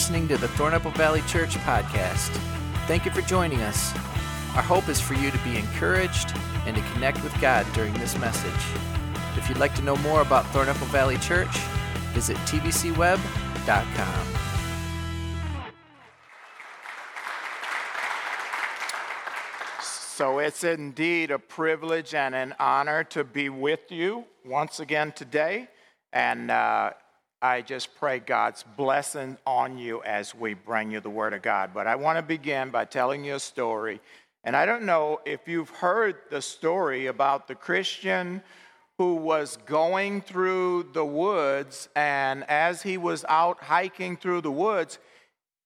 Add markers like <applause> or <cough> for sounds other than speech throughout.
listening to the Thornapple Valley Church podcast. Thank you for joining us. Our hope is for you to be encouraged and to connect with God during this message. If you'd like to know more about Thornapple Valley Church, visit tvcweb.com. So it's indeed a privilege and an honor to be with you once again today. And uh, I just pray God's blessing on you as we bring you the Word of God. But I want to begin by telling you a story. And I don't know if you've heard the story about the Christian who was going through the woods, and as he was out hiking through the woods,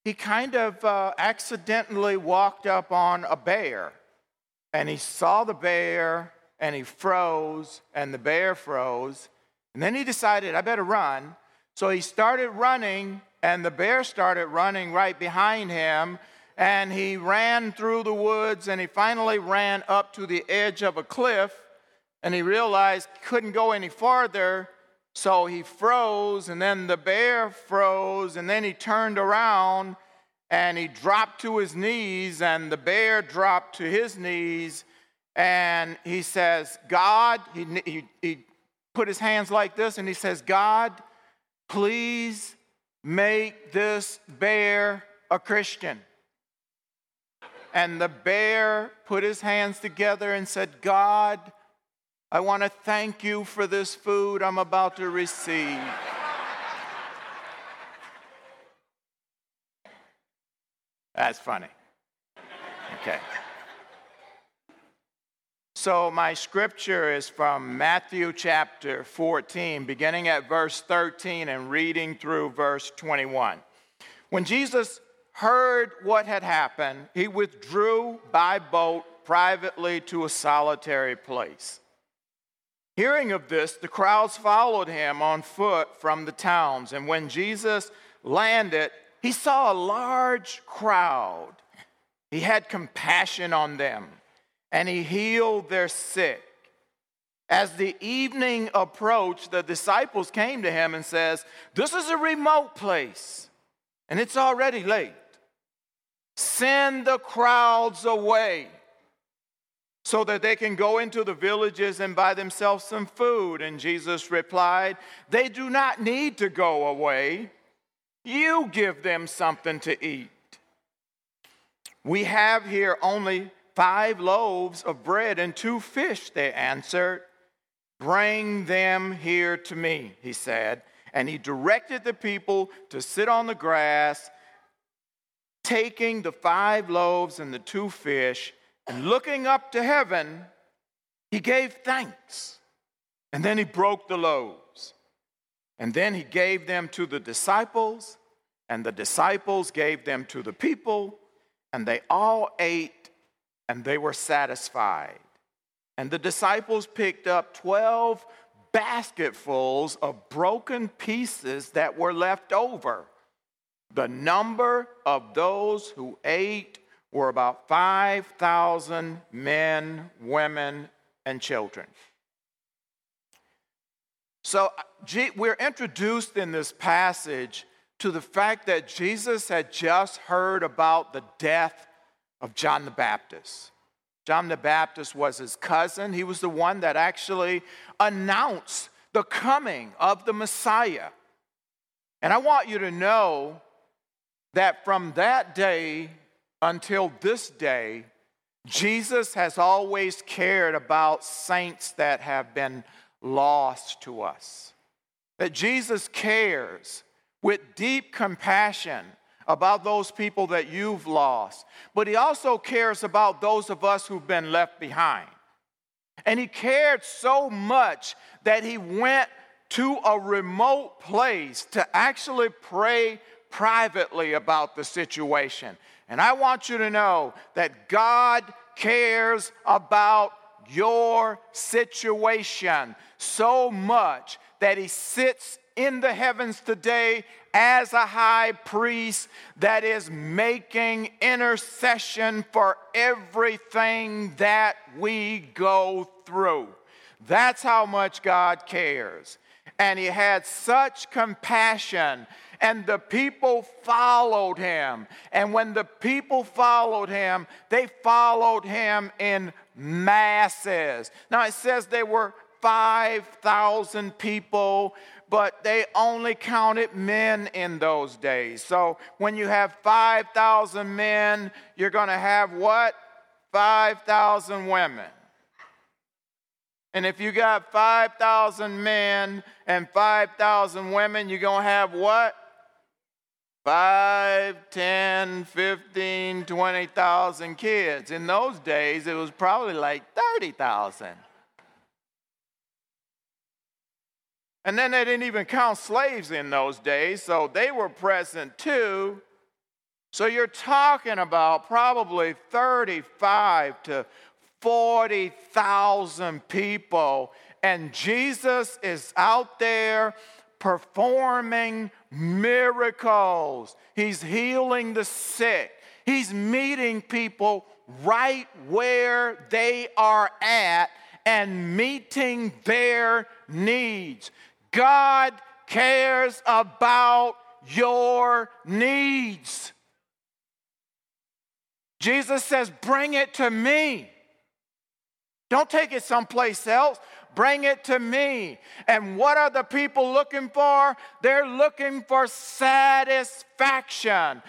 he kind of uh, accidentally walked up on a bear. And he saw the bear, and he froze, and the bear froze. And then he decided, I better run. So he started running, and the bear started running right behind him. And he ran through the woods, and he finally ran up to the edge of a cliff. And he realized he couldn't go any farther. So he froze, and then the bear froze, and then he turned around and he dropped to his knees, and the bear dropped to his knees. And he says, God, he, he, he put his hands like this, and he says, God, please make this bear a Christian. And the bear put his hands together and said, God, I want to thank you for this food I'm about to receive. That's funny. Okay. So, my scripture is from Matthew chapter 14, beginning at verse 13 and reading through verse 21. When Jesus heard what had happened, he withdrew by boat privately to a solitary place. Hearing of this, the crowds followed him on foot from the towns, and when Jesus landed, he saw a large crowd. He had compassion on them and he healed their sick. As the evening approached, the disciples came to him and says, "This is a remote place, and it's already late. Send the crowds away so that they can go into the villages and buy themselves some food." And Jesus replied, "They do not need to go away. You give them something to eat." We have here only Five loaves of bread and two fish, they answered. Bring them here to me, he said. And he directed the people to sit on the grass, taking the five loaves and the two fish, and looking up to heaven, he gave thanks. And then he broke the loaves. And then he gave them to the disciples, and the disciples gave them to the people, and they all ate and they were satisfied. And the disciples picked up 12 basketfuls of broken pieces that were left over. The number of those who ate were about 5,000 men, women, and children. So we're introduced in this passage to the fact that Jesus had just heard about the death of John the Baptist. John the Baptist was his cousin. He was the one that actually announced the coming of the Messiah. And I want you to know that from that day until this day, Jesus has always cared about saints that have been lost to us. That Jesus cares with deep compassion about those people that you've lost, but He also cares about those of us who've been left behind. And He cared so much that He went to a remote place to actually pray privately about the situation. And I want you to know that God cares about your situation so much that He sits in the heavens today as a high priest that is making intercession for everything that we go through. That's how much God cares. and he had such compassion and the people followed him. And when the people followed him, they followed him in masses. Now it says there were 5,000 people, but they only counted men in those days. So when you have 5,000 men, you're going to have what? 5,000 women. And if you got 5,000 men and 5,000 women, you're going to have what? 5, 10, 15, 20,000 kids. In those days, it was probably like 30,000. And then they didn't even count slaves in those days, so they were present too. So you're talking about probably 35 to 40,000 people, and Jesus is out there performing miracles. He's healing the sick. He's meeting people right where they are at and meeting their needs. God cares about your needs. Jesus says, Bring it to me. Don't take it someplace else. Bring it to me. And what are the people looking for? They're looking for satisfaction.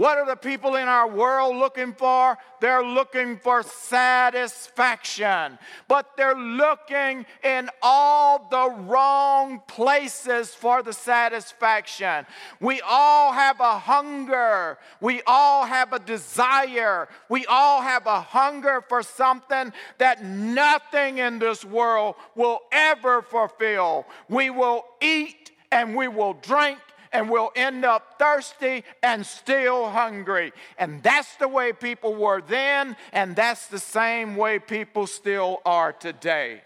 What are the people in our world looking for? They're looking for satisfaction, but they're looking in all the wrong places for the satisfaction. We all have a hunger, we all have a desire, we all have a hunger for something that nothing in this world will ever fulfill. We will eat and we will drink and we'll end up thirsty and still hungry. And that's the way people were then, and that's the same way people still are today.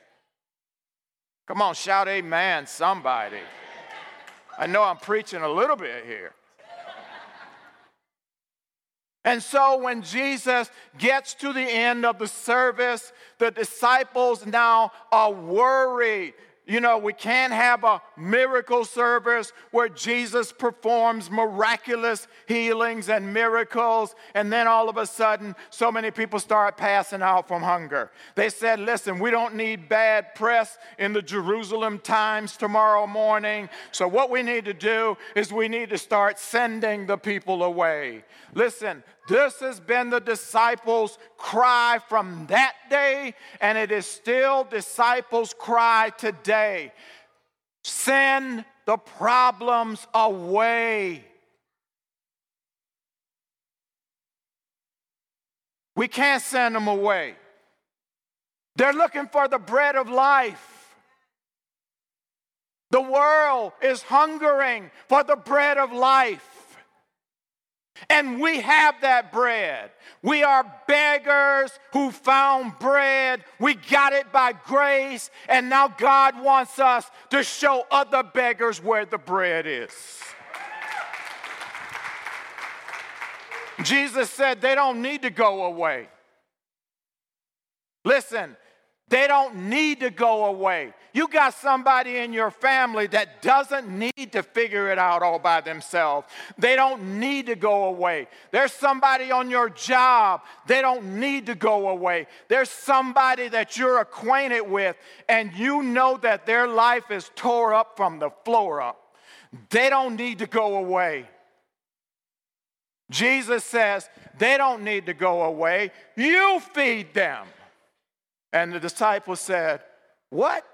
Come on, shout amen, somebody. I know I'm preaching a little bit here. And so when Jesus gets to the end of the service, the disciples now are worried. You know, we can't have a miracle service where Jesus performs miraculous healings and miracles, and then all of a sudden, so many people start passing out from hunger. They said, Listen, we don't need bad press in the Jerusalem Times tomorrow morning. So, what we need to do is we need to start sending the people away. Listen, this has been the disciples' cry from that day, and it is still disciples' cry today. Send the problems away. We can't send them away. They're looking for the bread of life. The world is hungering for the bread of life. And we have that bread. We are beggars who found bread. We got it by grace. And now God wants us to show other beggars where the bread is. Jesus said they don't need to go away. Listen, they don't need to go away. You got somebody in your family that doesn't need to figure it out all by themselves. They don't need to go away. There's somebody on your job, they don't need to go away. There's somebody that you're acquainted with, and you know that their life is tore up from the floor up. They don't need to go away. Jesus says they don't need to go away. You feed them. And the disciples said, What?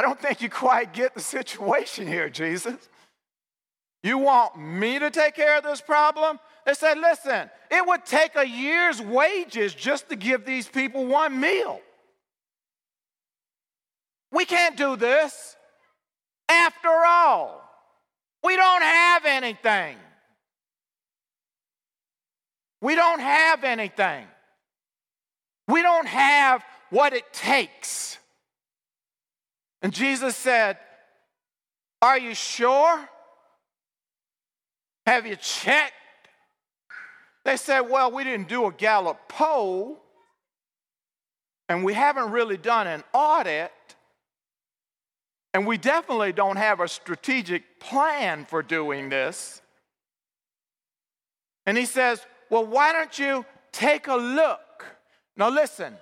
I don't think you quite get the situation here, Jesus. You want me to take care of this problem? They said, Listen, it would take a year's wages just to give these people one meal. We can't do this. After all, we don't have anything. We don't have anything. We don't have what it takes. And Jesus said, Are you sure? Have you checked? They said, Well, we didn't do a Gallup poll. and we haven't really done an audit, and we definitely don't have a strategic plan for doing this. And he says, Well, why don't you take a look? Now, listen,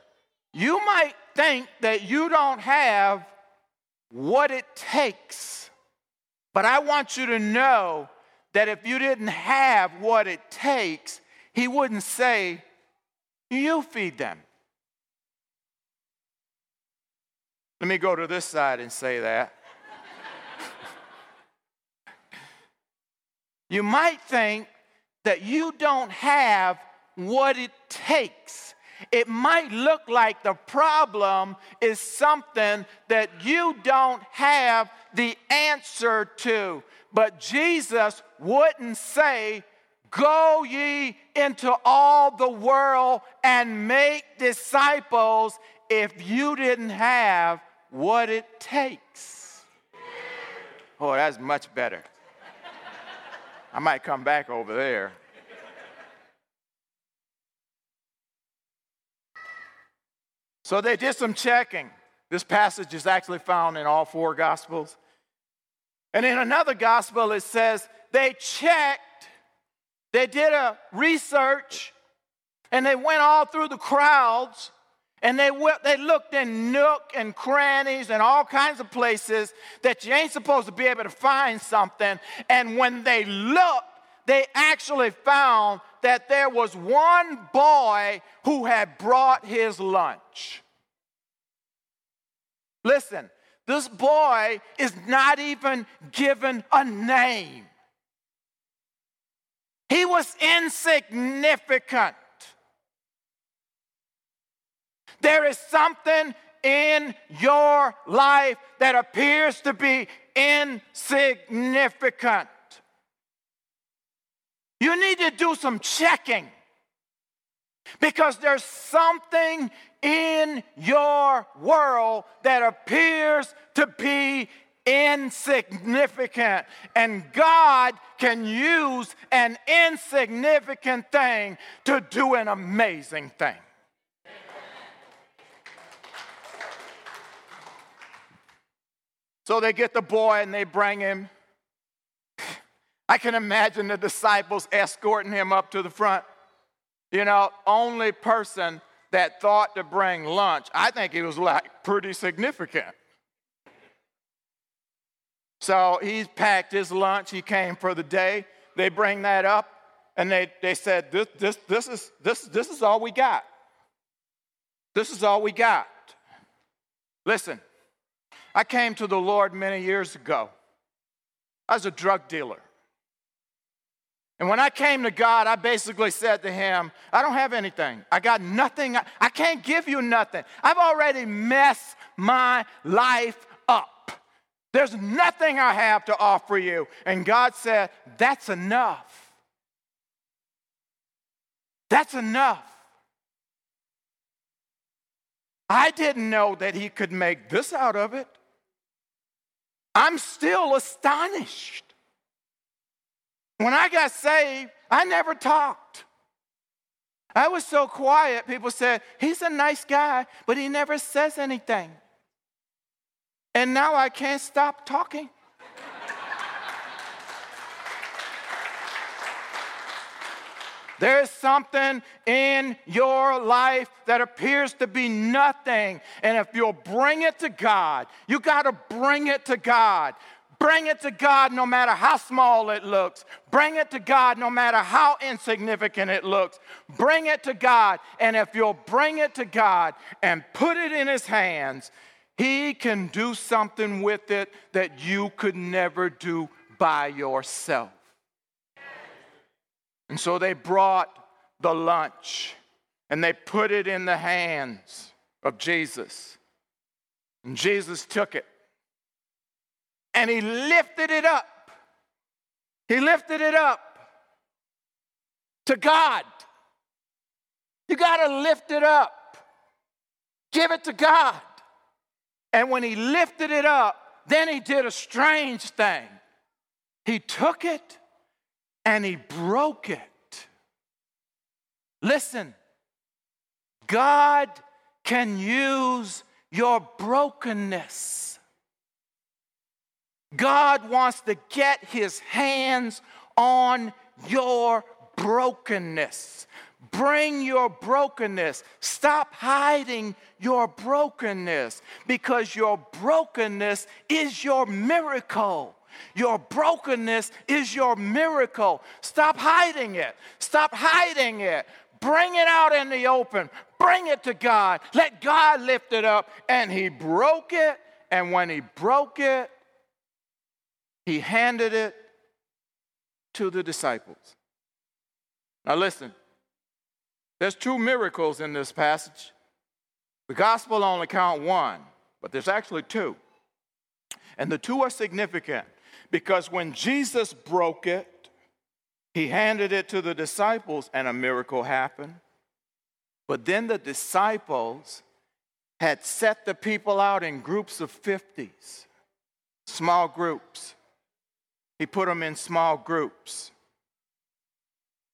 you might think that you don't have what it takes, but I want you to know that if you didn't have what it takes, he wouldn't say, You feed them. Let me go to this side and say that. <laughs> you might think that you don't have what it takes. It might look like the problem is something that you don't have the answer to. But Jesus wouldn't say, Go ye into all the world and make disciples if you didn't have what it takes. Oh, that's much better. I might come back over there. So they did some checking. This passage is actually found in all four Gospels. And in another Gospel, it says they checked, they did a research, and they went all through the crowds and they, went, they looked in nook and crannies and all kinds of places that you ain't supposed to be able to find something. And when they looked, they actually found that there was one boy who had brought his lunch. Listen, this boy is not even given a name. He was insignificant. There is something in your life that appears to be insignificant. You need to do some checking because there's something in your world that appears to be insignificant. And God can use an insignificant thing to do an amazing thing. So they get the boy and they bring him. I can imagine the disciples escorting him up to the front. You know, only person that thought to bring lunch, I think it was like pretty significant. So he's packed his lunch. He came for the day. They bring that up and they, they said, this, this, this, is, this, this is all we got. This is all we got. Listen, I came to the Lord many years ago. I was a drug dealer. And when I came to God, I basically said to Him, I don't have anything. I got nothing. I can't give you nothing. I've already messed my life up. There's nothing I have to offer you. And God said, That's enough. That's enough. I didn't know that He could make this out of it. I'm still astonished. When I got saved, I never talked. I was so quiet, people said, he's a nice guy, but he never says anything. And now I can't stop talking. <laughs> There is something in your life that appears to be nothing. And if you'll bring it to God, you got to bring it to God. Bring it to God no matter how small it looks. Bring it to God no matter how insignificant it looks. Bring it to God. And if you'll bring it to God and put it in His hands, He can do something with it that you could never do by yourself. And so they brought the lunch and they put it in the hands of Jesus. And Jesus took it and he lifted it up. He lifted it up to God. You got to lift it up, give it to God. And when he lifted it up, then he did a strange thing. He took it and he broke it. Listen, God can use your brokenness. God wants to get his hands on your brokenness. Bring your brokenness. Stop hiding your brokenness because your brokenness is your miracle. Your brokenness is your miracle. Stop hiding it. Stop hiding it. Bring it out in the open. Bring it to God. Let God lift it up. And he broke it. And when he broke it, he handed it to the disciples. Now, listen, there's two miracles in this passage. The gospel only count one, but there's actually two. And the two are significant because when Jesus broke it, he handed it to the disciples and a miracle happened. But then the disciples had set the people out in groups of 50s, small groups. He put them in small groups.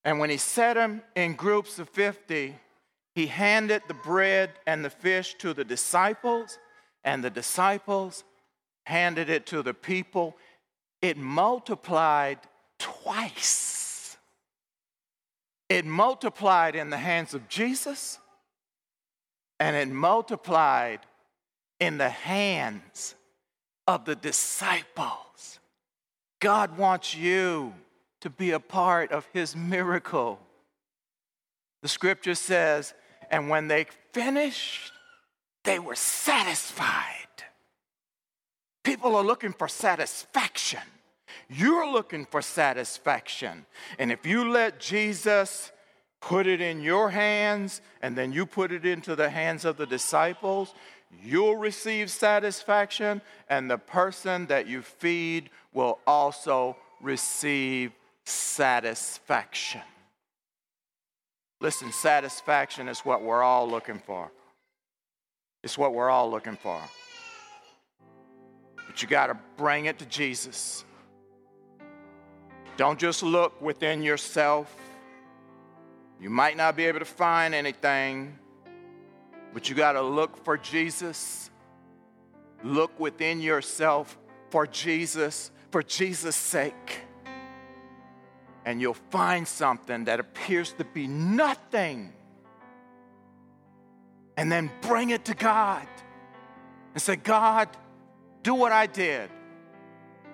And when he set them in groups of 50, he handed the bread and the fish to the disciples, and the disciples handed it to the people. It multiplied twice. It multiplied in the hands of Jesus, and it multiplied in the hands of the disciples. God wants you to be a part of his miracle. The scripture says, and when they finished, they were satisfied. People are looking for satisfaction. You're looking for satisfaction. And if you let Jesus put it in your hands and then you put it into the hands of the disciples, you'll receive satisfaction, and the person that you feed will also receive satisfaction. Listen, satisfaction is what we're all looking for. It's what we're all looking for. But you got to bring it to Jesus. Don't just look within yourself. You might not be able to find anything, but you got to look for Jesus. Look within yourself for Jesus, for Jesus' sake and you'll find something that appears to be nothing. And then bring it to God and say, God, do what I did.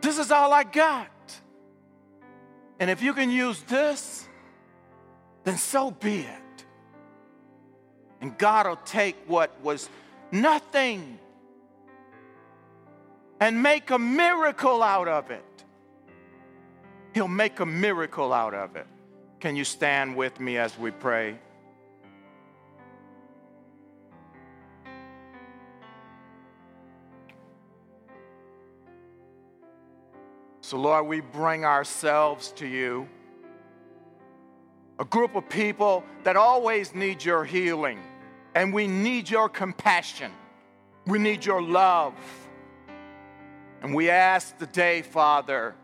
This is all I got. And if you can use this, then so be it. And God will take what was nothing and make a miracle out of it. He'll make a miracle out of it. Can you stand with me as we pray? So, Lord, we bring ourselves to you. A group of people that always need your healing, and we need your compassion. We need your love. And we ask today, Father,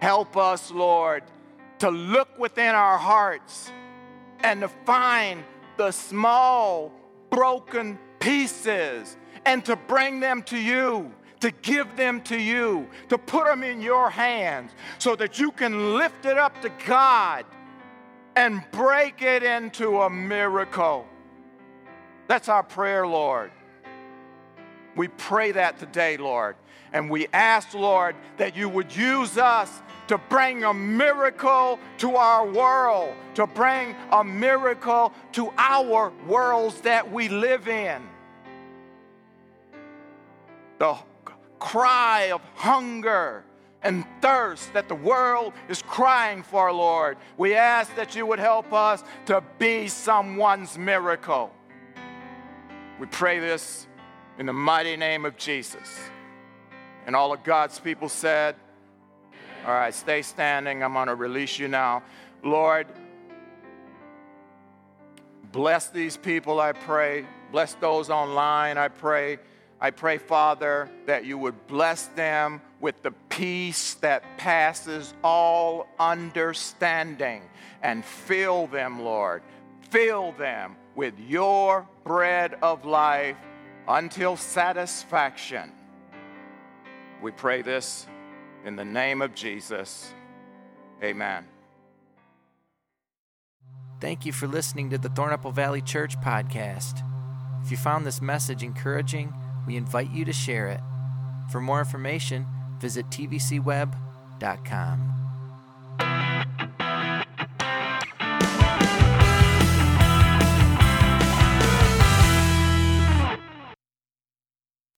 Help us, Lord, to look within our hearts and to find the small, broken pieces and to bring them to you, to give them to you, to put them in your hands so that you can lift it up to God and break it into a miracle. That's our prayer, Lord. We pray that today, Lord. And we ask, Lord, that you would use us to bring a miracle to our world, to bring a miracle to our worlds that we live in. The cry of hunger and thirst that the world is crying for, Lord. We ask that you would help us to be someone's miracle. We pray this in the mighty name of Jesus. And all of God's people said, all right, stay standing. I'm going to release you now. Lord, bless these people, I pray. Bless those online, I pray. I pray, Father, that you would bless them with the peace that passes all understanding and fill them, Lord. Fill them with your bread of life until satisfaction. We pray this in the name of Jesus. Amen. Thank you for listening to the Thornapple Valley Church podcast. If you found this message encouraging, we invite you to share it. For more information, visit tvcweb.com.